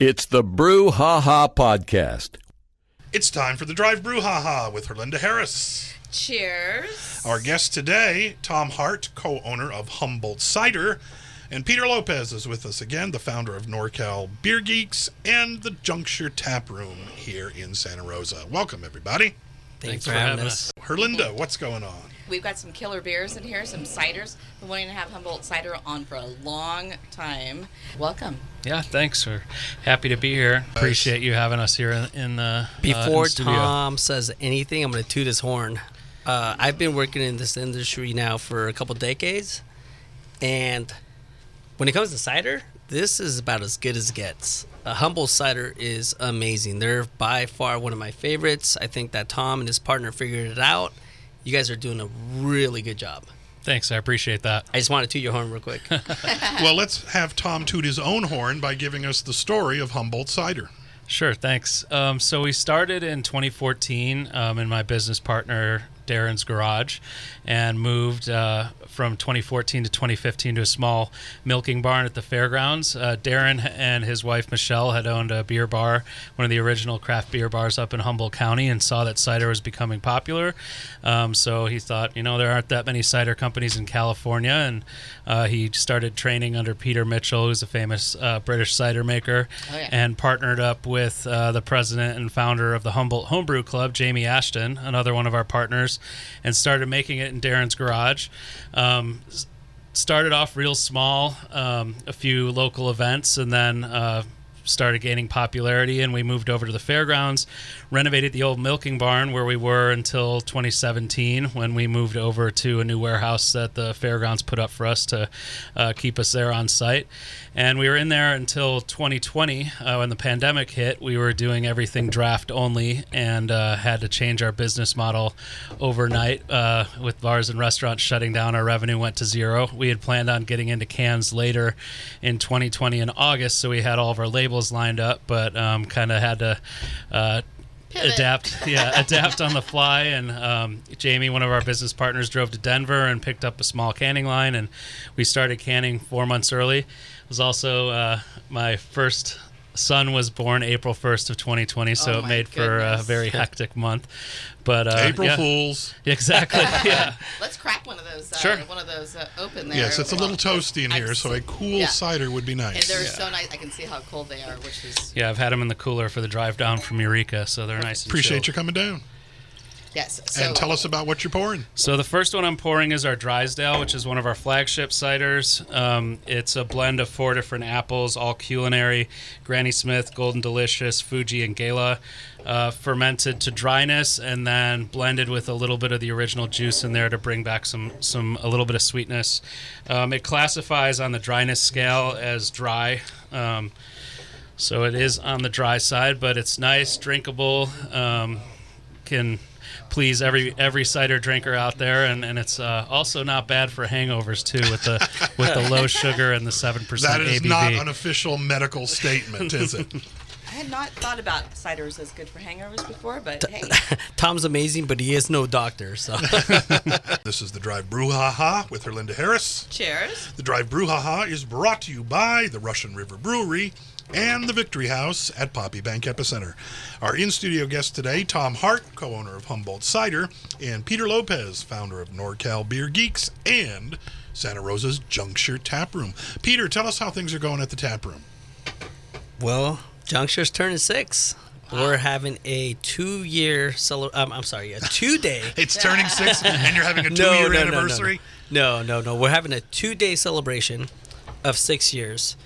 It's the Brew Ha Ha Podcast. It's time for the Drive Brew Ha Ha with Herlinda Heras. Cheers. Our guest today, Tom Hart, co owner of Humboldt Cider. And Peter Lopez is with us again, the founder of NorCal Beer Geeks and the Juncture Tap Room here in Santa Rosa. Welcome, everybody. Thanks, for having us. Herlinda, what's going on? We've got some killer beers in here, some ciders. We've been wanting to have Humboldt cider on for a long time. Welcome. Yeah, thanks. We're happy to be here. Appreciate you having us here in, in the uh, in Before studio. Tom says anything, I'm going to toot his horn. Uh, I've been working in this industry now for a couple decades, and when it comes to cider, this is about as good as it gets. A Humboldt cider is amazing. They're by far one of my favorites. I think that Tom and his partner figured it out. You guys are doing a really good job. Thanks, I appreciate that. I just want to toot your horn real quick. well, let's have Tom toot his own horn by giving us the story of Humboldt Cider. Sure, thanks. Um, so we started in 2014 um, in my business partner Darren's garage, and moved uh, from 2014 to 2015 to a small milking barn at the fairgrounds. Uh, Darren and his wife Michelle had owned a beer bar, one of the original craft beer bars up in Humboldt County, and saw that cider was becoming popular. Um, so he thought, you know, there aren't that many cider companies in California, and uh, he started training under Peter Mitchell, who's a famous uh, British cider maker, Oh, yeah. and partnered up with uh, the president and founder of the Humboldt Homebrew Club, Jamie Ashton, another one of our partners, and started making it in Darren's garage. Um, started off real small, um, a few local events, and then uh, started gaining popularity. And we moved over to the fairgrounds, renovated the old milking barn where we were until 2017, when we moved over to a new warehouse that the fairgrounds put up for us to uh, keep us there on site. And we were in there until 2020 uh, when the pandemic hit. We were doing everything draft only and uh, had to change our business model overnight uh, with bars and restaurants shutting down. Our revenue went to zero. We had planned on getting into cans later in 2020 in August, so we had all of our labels lined up, but um, kind of had to. Uh, Pivot. adapt yeah adapt on the fly and um, jamie one of our business partners drove to denver and picked up a small canning line and we started canning four months early it was also uh, my first son was born april 1st of 2020 so Oh it my made for a very hectic month but uh, April yeah, Fools. exactly yeah Let's crack one of those. Uh, Sure. One of those uh, open there. Yes, it's a little toasty in I here, so a cool yeah. cider would be nice. And nice. they're so nice. I can see how cold they are, which is yeah i've had them in the cooler for the drive down from eureka so they're nice and Appreciate chilled. you coming down. Yes. So and tell us about what you're pouring. So the first one I'm pouring is our Drysdale, which is one of our flagship ciders. Um, it's a blend of four different apples, all culinary: Granny Smith, Golden Delicious, Fuji, and Gala. Uh, fermented to dryness and then blended with a little bit of the original juice in there to bring back some some a little bit of sweetness. Um, it classifies on the dryness scale as dry. Um, so it is on the dry side, but it's nice, drinkable. Um, can please every every cider drinker out there, and, and it's uh, also not bad for hangovers too, with the with the low sugar and the seven percent. is ABV. not an official medical statement, is it? I had not thought about ciders as good for hangovers before, but hey, Tom's amazing, but he is no doctor, so. this is the Drive Brew Ha Ha with Herlinda Heras. cheers. The Drive Brew Ha Ha is brought to you by the Russian River Brewery and the Victory House at Poppy Bank Epicenter. Our in studio guest today, Tom Hart, co owner of Humboldt Cider, and Peter Lopez, founder of NorCal Beer Geeks and Santa Rosa's Juncture Tap Room. Peter, tell us how things are going at the tap room. Well, Juncture's turning six. We're having a two-year cele- um, I'm sorry, a two-day. It's turning six, and you're having a two no, year no, no, no, anniversary. No, no, no. We're having a two-day celebration of six years,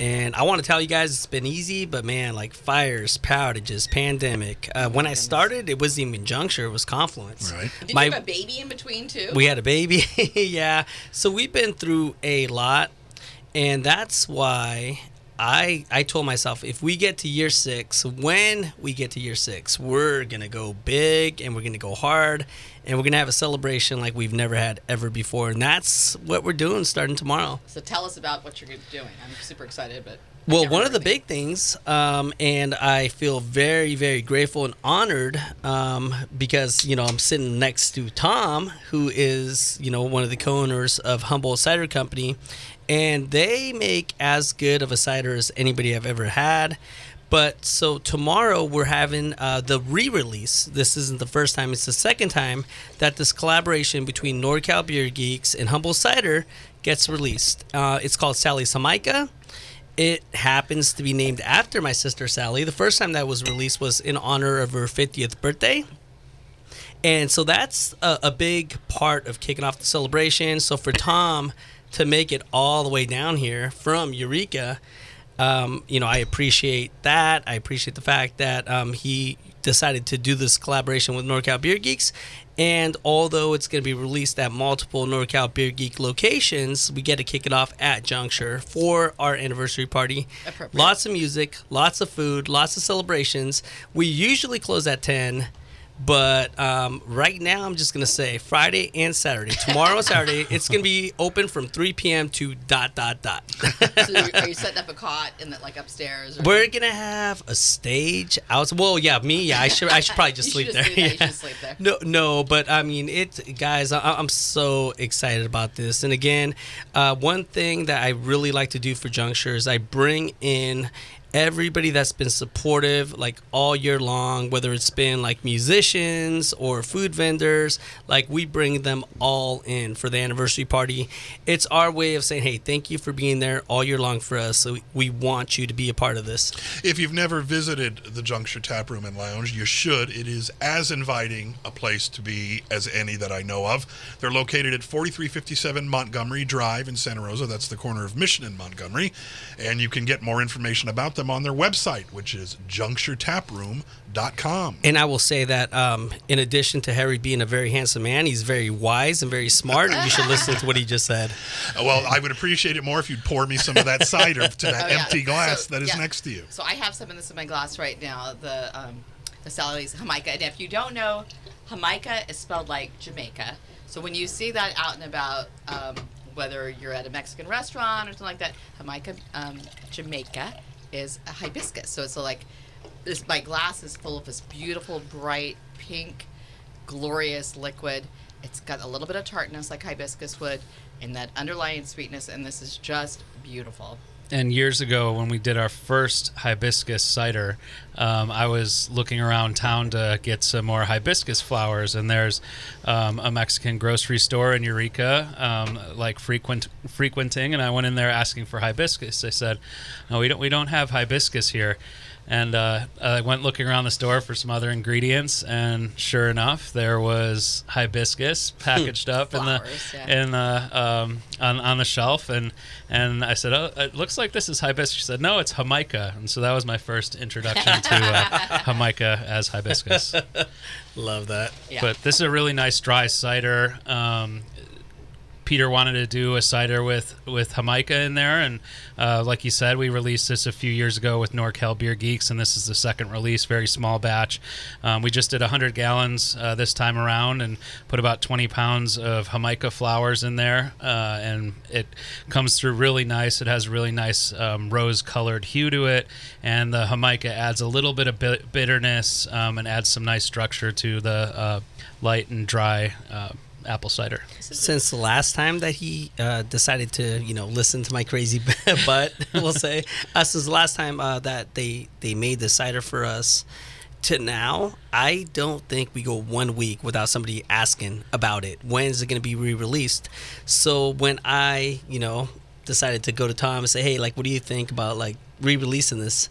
and I want to tell you guys it's been easy, but man, like fires, outages, pandemic. Uh, when I started, it wasn't even Juncture; it was Confluence. Right. Did My- you have a baby in between too? We had a baby, yeah. So we've been through a lot, and that's why I I told myself if we get to year six, when we get to year six, we're gonna go big and we're gonna go hard, and we're gonna have a celebration like we've never had ever before, and that's what we're doing starting tomorrow. so tell us about what you're doing. I'm super excited, but Well, one of the big things, um, and I feel very, very grateful and honored um, because you know I'm sitting next to Tom, who is you know one of the co-owners of Humboldt Cider Company, and they make as good of a cider as anybody I've ever had. But so tomorrow we're having uh, the re-release. This isn't the first time; it's the second time that this collaboration between NorCal Beer Geeks and Humboldt Cider gets released. Uh, it's called Sally's Jamaica. It happens to be named after my sister Sally. The first time that was released was in honor of her 50th birthday. And so that's a, a big part of kicking off the celebration. So for Tom to make it all the way down here from Eureka, um, you know, I appreciate that. I appreciate the fact that um, he decided to do this collaboration with NorCal Beer Geeks. And although it's going to be released at multiple NorCal Beer Geek locations, we get to kick it off at Juncture for our anniversary party. Lots of music, lots of food, lots of celebrations. We usually close at 10. But um, right now, I'm just gonna say Friday and Saturday. Tomorrow and Saturday, it's gonna be open from 3 p.m. to dot dot dot. So are you setting up a cot in the like upstairs? Or We're gonna have a stage out. Well, yeah, me. Yeah, I should. I should probably just sleep there. that. You Yeah. sleep there. No, no, but I mean, it, guys. I, I'm so excited about this. And again, uh, one thing that I really like to do for Juncture is I bring in everybody that's been supportive like all year long whether it's been like musicians or food vendors like we bring them all in for the anniversary party it's our way of saying hey thank you for being there all year long for us so we want you to be a part of this If you've never visited the Juncture Tap Room and Lounge, you should. It is as inviting a place to be as any that I know of. They're located at 4357 Montgomery Drive in Santa Rosa. That's the corner of Mission and Montgomery. And you can get more information about them on their website, which is juncturetaproom.com. And I will say that um, in addition to Harry being a very handsome man, he's very wise and very smart. And you should listen to what he just said. Well, I would appreciate it more if you'd pour me some of that cider to that Oh, yeah. empty glass So, that is yeah. next to you. So I have some of this in my glass right now. The um, the Sally's Jamaica. And if you don't know, Jamaica is spelled like Jamaica. So when you see that out and about, um, whether you're at a Mexican restaurant or something like that, Jamaica, um, Jamaica is a hibiscus. So it's like this. My glass is full of this beautiful, bright pink, glorious liquid. It's got a little bit of tartness like hibiscus would, and that underlying sweetness. And this is just beautiful. And years ago when we did our first hibiscus cider um, i was looking around town to get some more hibiscus flowers. And there's um, a mexican grocery store in eureka um, like frequent frequenting. And i went in there asking for hibiscus. They said no we don't we don't have hibiscus here and uh, I went looking around the store for some other ingredients, and sure enough, there was hibiscus packaged up in the yeah. in the um, on on the shelf, and and I said, "Oh, it looks like this is hibiscus." She said, "No, it's jamaica," and so that was my first introduction to uh, jamaica as hibiscus. Love that. Yeah. But this is a really nice dry cider. Um, Peter wanted to do a cider with with Jamaica in there, and uh, like you said, we released this a few years ago with NorCal Beer Geeks, and this is the second release, very small batch. Um, we just did 100 gallons uh, this time around, and put about 20 pounds of Jamaica flowers in there, uh, and it comes through really nice. It has a really nice um, rose-colored hue to it, and the Jamaica adds a little bit of bi- bitterness um, and adds some nice structure to the uh, light and dry uh, apple cider. Since the last time that he uh, decided to, you know, listen to my crazy butt, we'll say, uh, since the last time uh, that they they made the cider for us to now, I don't think we go one week without somebody asking about it. When is it going to be re-released? So when I, you know, decided to go to Tom and say, hey, like, what do you think about like re-releasing this?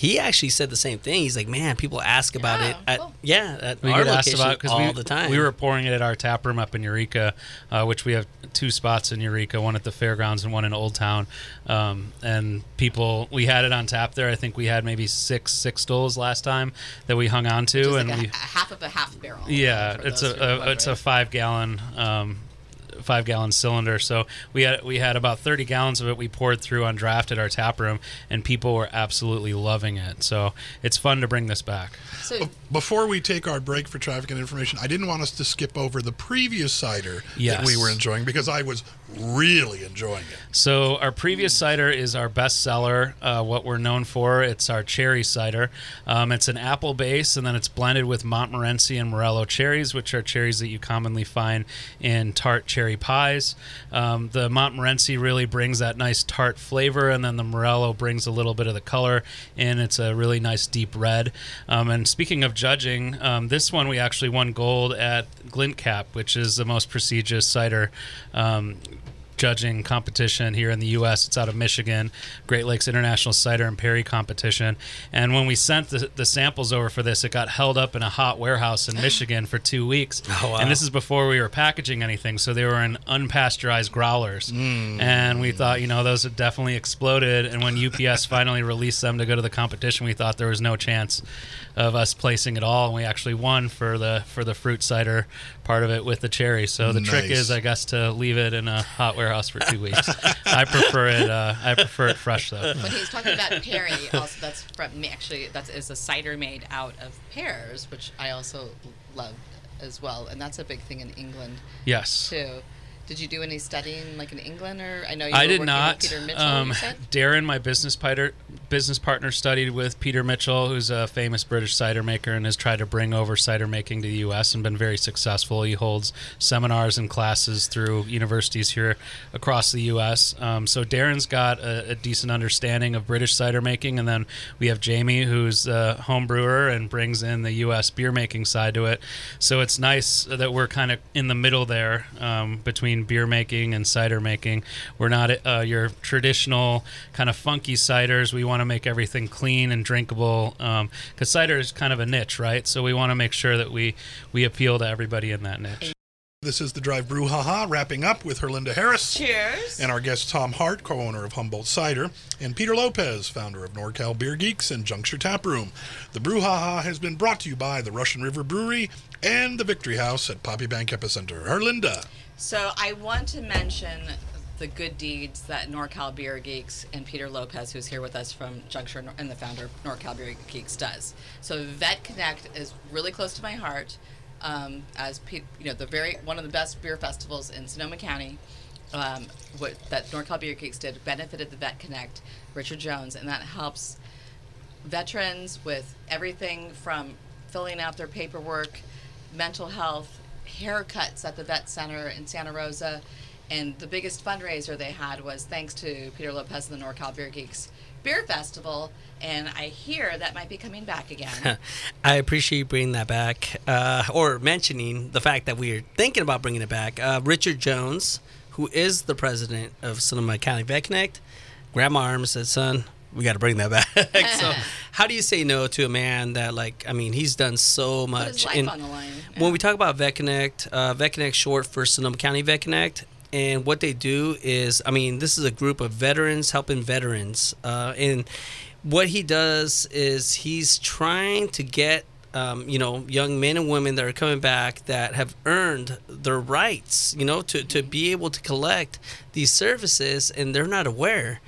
He actually said the same thing. He's like, man, people ask about it. At, cool. yeah, at We our get asked about because all we, the time. we were pouring it at our tap room up in Eureka, uh, which we have two spots in Eureka, one at the fairgrounds and one in Old Town. Um, and people, we had it on tap there. I think we had maybe six six stools last time that we hung on to, Just and like a, we a half of a half barrel. yeah, it's those who are a, a it's a five gallon um, five gallon cylinder. So we had we had about thirty gallons of it. We poured through on draft at our tap room, and people were absolutely loving it. So it's fun to bring this back. So Before we take our break for traffic and information, I didn't want us to skip over the previous cider that we were enjoying because I was really enjoying it. So our previous cider is our best seller. Uh, what we're known for, it's our cherry cider. Um, it's an apple base, and then it's blended with Montmorency and Morello cherries, which are cherries that you commonly find in tart cherry pies. Um, the Montmorency really brings that nice tart flavor, and then the Morello brings a little bit of the color, and it's a really nice deep red. Um, and speaking of judging, um, this one we actually won gold at GLINTCAP, which is the most prestigious cider um, judging competition here in the U.S. It's out of Michigan, Great Lakes International Cider and Perry competition. And when we sent the, the samples over for this, it got held up in a hot warehouse in Michigan for two weeks. Oh, wow. And this is before we were packaging anything, so they were in unpasteurized growlers. Mm. And we thought, you know, those had definitely exploded. And when UPS finally released them to go to the competition, we thought there was no chance of us placing at all, and we actually won for the for the fruit cider part of it with the cherry. So the trick is, I guess, to leave it in a hot warehouse for two weeks. I prefer it. Uh, I prefer it fresh though. When he's talking about Perry, also that's from. Actually, that is a cider made out of pears, which I also love as well, and that's a big thing in England Yes. too. Did you do any studying like in England, or I know you I did not. with Peter Mitchell. Um? Darren, my business partner, business partner, studied with Peter Mitchell, who's a famous British cider maker, and has tried to bring over cider making to the U.S. and been very successful. He holds seminars and classes through universities here across the U.S. Um, so Darren's got a, a decent understanding of British cider making, and then we have Jamie, who's a home brewer and brings in the U.S. beer making side to it. So it's nice that we're kind of in the middle there um, between beer making and cider making. We're not uh, your traditional kind of funky ciders. We want to make everything clean and drinkable because cider is kind of a niche, right? So we want to make sure that we we appeal to everybody in that niche. This is the Drive Brew Haha, wrapping up with Herlinda Heras. Cheers. And our guest Tom Hart, co-owner of Humboldt Cider, and Peter Lopez, founder of NorCal Beer Geeks and Juncture Tap Room. The Brouhaha has been brought to you by the Russian River Brewery and the Victory House at Poppy Bank Epicenter. Herlinda. So I want to mention the good deeds that NorCal Beer Geeks and Peter Lopez, who's here with us from Juncture and the founder of NorCal Beer Geeks, does. So Vet Connect is really close to my heart. Um, as you know, the very one of the best beer festivals in Sonoma County. Um, what that NorCal Beer Geeks did benefited the Vet Connect, Richard Jones, and that helps veterans with everything from filling out their paperwork, mental health, haircuts at the vet center in Santa Rosa. And the biggest fundraiser they had was thanks to Peter Lopez and the NorCal Beer Geeks Beer Festival. And I hear that might be coming back again. I appreciate you bringing that back, uh, or mentioning the fact that we're thinking about bringing it back. Uh, Richard Jones, who is the president of Sonoma County Vet Connect, grabbed my arm and said, "Son, we got to bring that back." so, how do you say no to a man that, like, I mean, he's done so Put much. life And on the line. When we talk about Vet Connect, uh, Vet Connect short for Sonoma County Vet Connect, and what they do is, I mean, this is a group of veterans helping veterans, uh, and what he does is he's trying to get. Um, you know, young men and women that are coming back that have earned their rights, you know, to, to be able to collect these services and they're not aware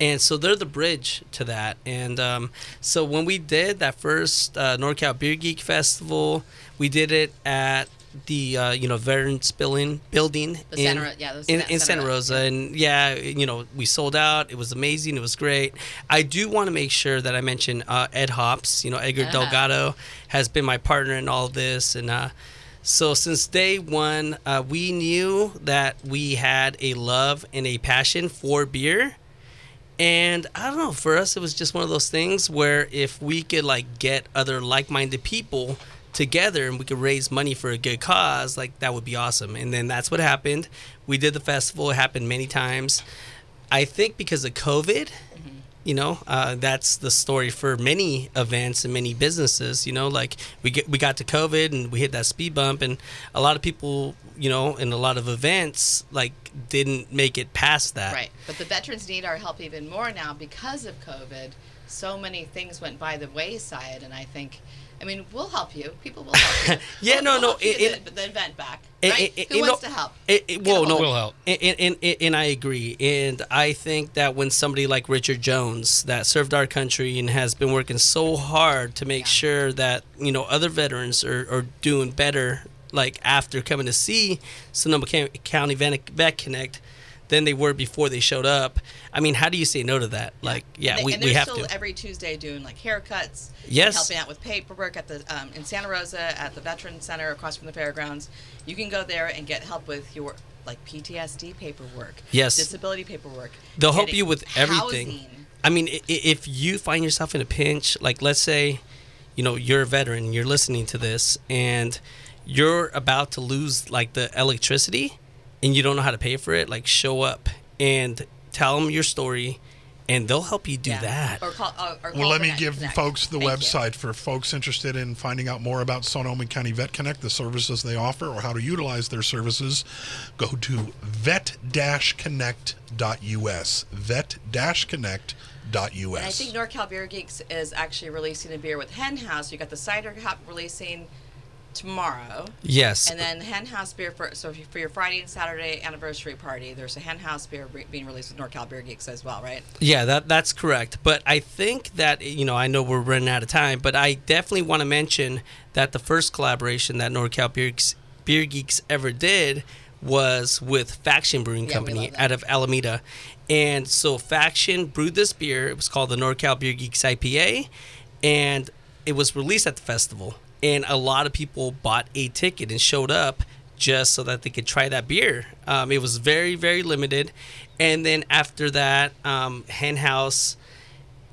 and so they're the bridge to that. And um, so when we did that first uh, NorCal Beer Geek Festival, we did it at the uh, you know Veterans Building building The Santa yeah, in, Santa- in Santa Rosa, yeah. and yeah, you know we sold out. It was amazing. It was great. I do want to make sure that I mention uh, Ed Hops. You know Edgar. Delgado has been my partner in all this, and uh, so since day one, uh, we knew that we had a love and a passion for beer. And I don't know, for us, it was just one of those things where if we could like get other like-minded people together and we could raise money for a good cause, like that would be awesome. And then that's what happened. We did the festival. It happened many times. I think because of COVID, mm-hmm. You know, uh, that's the story for many events and many businesses. You know, like we get we got to COVID and we hit that speed bump, and a lot of people, you know, in a lot of events, like didn't make it past that. Right. But the veterans need our help even more now because of COVID. So many things went by the wayside, and I think, I mean, we'll help you. People will help you. Yeah, We'll- no, we'll no, help it- get it- the, the event back. It- Right? it- Who wants know, to help? It, it, well, no, of We'll help. And, and, and, and I agree. And I think that when somebody like Richard Jones, that served our country and has been working so hard to make Yeah. sure that you know other veterans are, are doing better, like after coming to see Sonoma County County Vet Vet Connect, than they were before they showed up. I mean, how do you say no to that? Like, yeah, and they, we, and we they're have still to. every Tuesday doing like haircuts. Yes. helping out with paperwork at the um, in Santa Rosa at the Veteran Center across from the fairgrounds. You can go there and get help with your like PTSD paperwork, Yes. disability paperwork. They'll help you with everything. housing. I mean, if you find yourself in a pinch, like let's say, you know, you're a veteran, you're listening to this, and you're about to lose like the electricity, and you don't know how to pay for it, like show up and tell them your story, and they'll help you do Yeah. that. Or call, uh, or Well, let me give Connect. folks the Thank you. website for folks interested in finding out more about Sonoma County Vet Connect, the services they offer, or how to utilize their services. Go to vet-connect.us. Vet-connect.us. And I think NorCal Beer Geeks is actually releasing a beer with Hen House. You got the cider cup releasing tomorrow. Yes. And then Hen House beer for so for your Friday and Saturday anniversary party, there's a Hen House beer being released with NorCal Beer Geeks as well, right? Yeah, that that's correct. But I think that you know, I know we're running out of time, but I definitely want to mention that the first collaboration that NorCal Beer Geeks, Beer Geeks ever did was with Faction Brewing Yeah, Company out of Alameda. And so Faction brewed this beer. It was called the NorCal Beer Geeks IPA, and it was released at the festival. And a lot of people bought a ticket and showed up just so that they could try that beer. Um, it was very, very limited. And then after that, um, Hen House,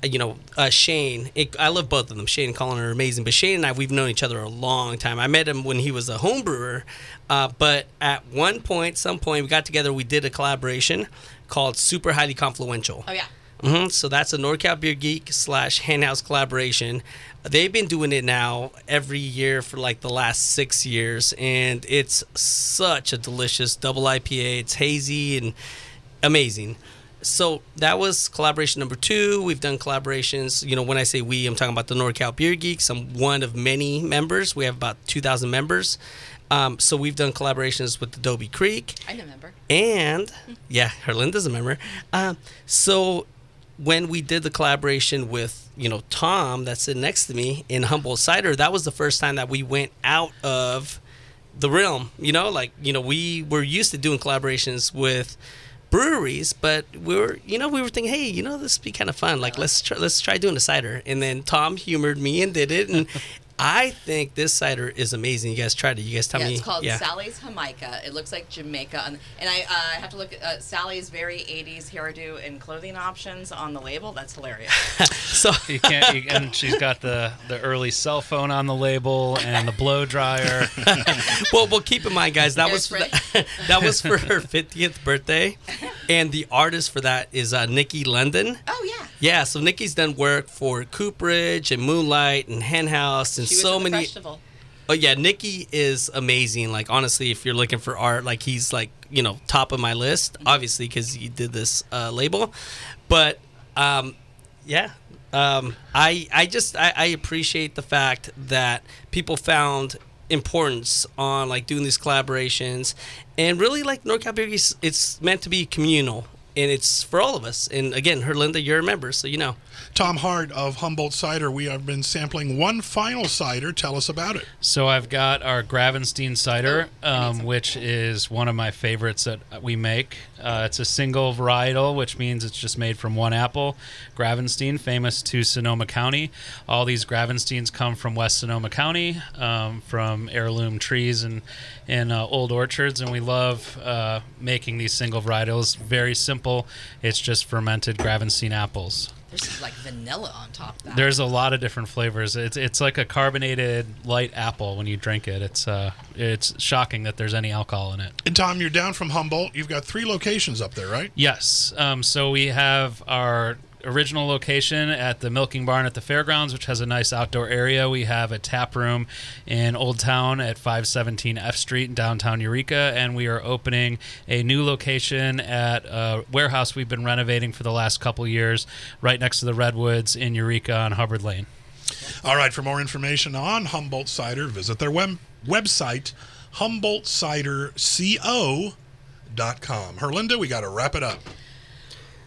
uh, you know, uh, Shane, it, I love both of them. Shane and Colin are amazing. But Shane and I, we've known each other a long time. I met him when he was a home brewer. Uh, but at one point, some point, we got together, we did a collaboration called Super Highly Confluential. Oh yeah. hmm So that's a NorCal Beer Geek slash Hen House collaboration. They've been doing it now every year for like the last six years, and it's such a delicious double IPA. It's hazy and amazing. So that was collaboration number two. We've done collaborations. You know, when I say we, I'm talking about the NorCal Beer Geeks. I'm one of many members. We have about 2,000 members. Um, so we've done collaborations with Adobe Creek. I remember. And yeah, Herlinda's a member. Um, so when we did the collaboration with you know Tom, that's sitting next to me in Humboldt Cider, that was the first time that we went out of the realm. You know, like you know we were used to doing collaborations with breweries, but we were you know we were thinking, hey, you know this would be kind of fun. Like let's try, let's try doing a cider. And then Tom humored me and did it and. I think this cider is amazing. You guys tried it. You guys tell me. yeah, me. it's called yeah. Sally's Jamaica. It looks like Jamaica, and, and I uh, have to look at uh, Sally's very '80s hairdo and clothing options on the label. That's hilarious. So You can't. You, and she's got the the early cell phone on the label and the blow dryer. well, well, keep in mind, guys, that was for the, that was for her fiftieth birthday, and the artist for that is uh, Nikki London. oh yeah. Yeah, so Nikki's done work for Cooperage and Moonlight and Hen House and She so many. festival. Oh yeah, Nikki is amazing. Like honestly, if you're looking for art, like he's like you know top of my list, obviously because he did this uh, label. But um, yeah, um, I I just I, I appreciate the fact that people found importance on like doing these collaborations, and really like NorCal Beer Geeks, it's meant to be communal. And it's for all of us. And again, Herlinda, you're a member, so you know. Tom Hart of Humboldt Cider. We have been sampling one final cider. Tell us about it. So I've got our Gravenstein cider, Oh, I need um, which is one of my favorites that we make. Uh, it's a single varietal, which means it's just made from one apple. Gravenstein, famous to Sonoma County. All these Gravensteins come from West Sonoma County, um, from heirloom trees and in uh, old orchards, and we love uh, making these single varietals. Very simple. It's just fermented Gravenstein apples. There's like vanilla on top of that. There's a lot of different flavors. It's it's like a carbonated light apple when you drink it. It's uh it's shocking that there's any alcohol in it. And Tom, you're down from Humboldt. You've got three locations up there, right? Yes. Um, so we have our original location at the Milking Barn at the fairgrounds, which has a nice outdoor area. We have a tap room in Old Town at 517 F Street in downtown Eureka, and we are opening a new location at a warehouse we've been renovating for the last couple years, right next to the Redwoods in Eureka on Hubbard Lane. All right. For more information on Humboldt Cider, visit their web- website, HumboldtCiderCO.com. Herlinda, we got to wrap it up.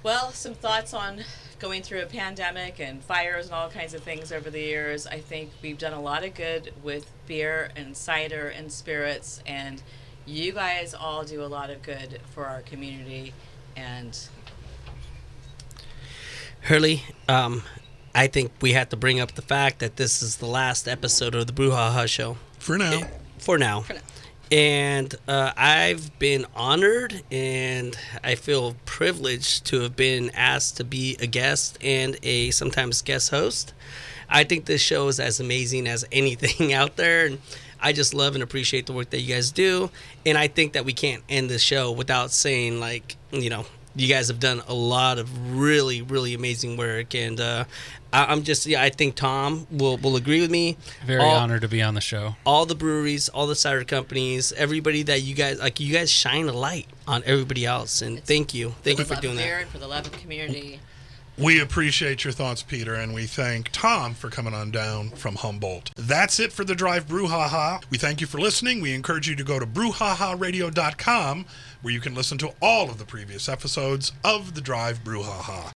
Well, some thoughts on going through a pandemic and fires and all kinds of things over the years. I think we've done a lot of good with beer and cider and spirits, and you guys all do a lot of good for our community. And Hurley, um, I think we have to bring up the fact that this is the last episode of the Brouhaha show For now. for now. For now. And uh, I've been honored and I feel privileged to have been asked to be a guest and a sometimes guest host. I think this show is as amazing as anything out there. And I just love and appreciate the work that you guys do. And I think that we can't end the show without saying, like, you know, you guys have done a lot of really, really amazing work. And uh, I, I'm just, yeah, I think Tom will, will agree with me. Very All- honored to be on the show. all the breweries, all the cider companies, everybody that you guys like, you guys shine a light on everybody else, and thank you, thank you the for love doing of that. beer and for the love of community. We appreciate your thoughts, Peter, and we thank Tom for coming on down from Humboldt. That's it for the Drive Brouhaha. We thank you for listening. We encourage you to go to brouhaharadio.com where you can listen to all of the previous episodes of the Drive Brouhaha.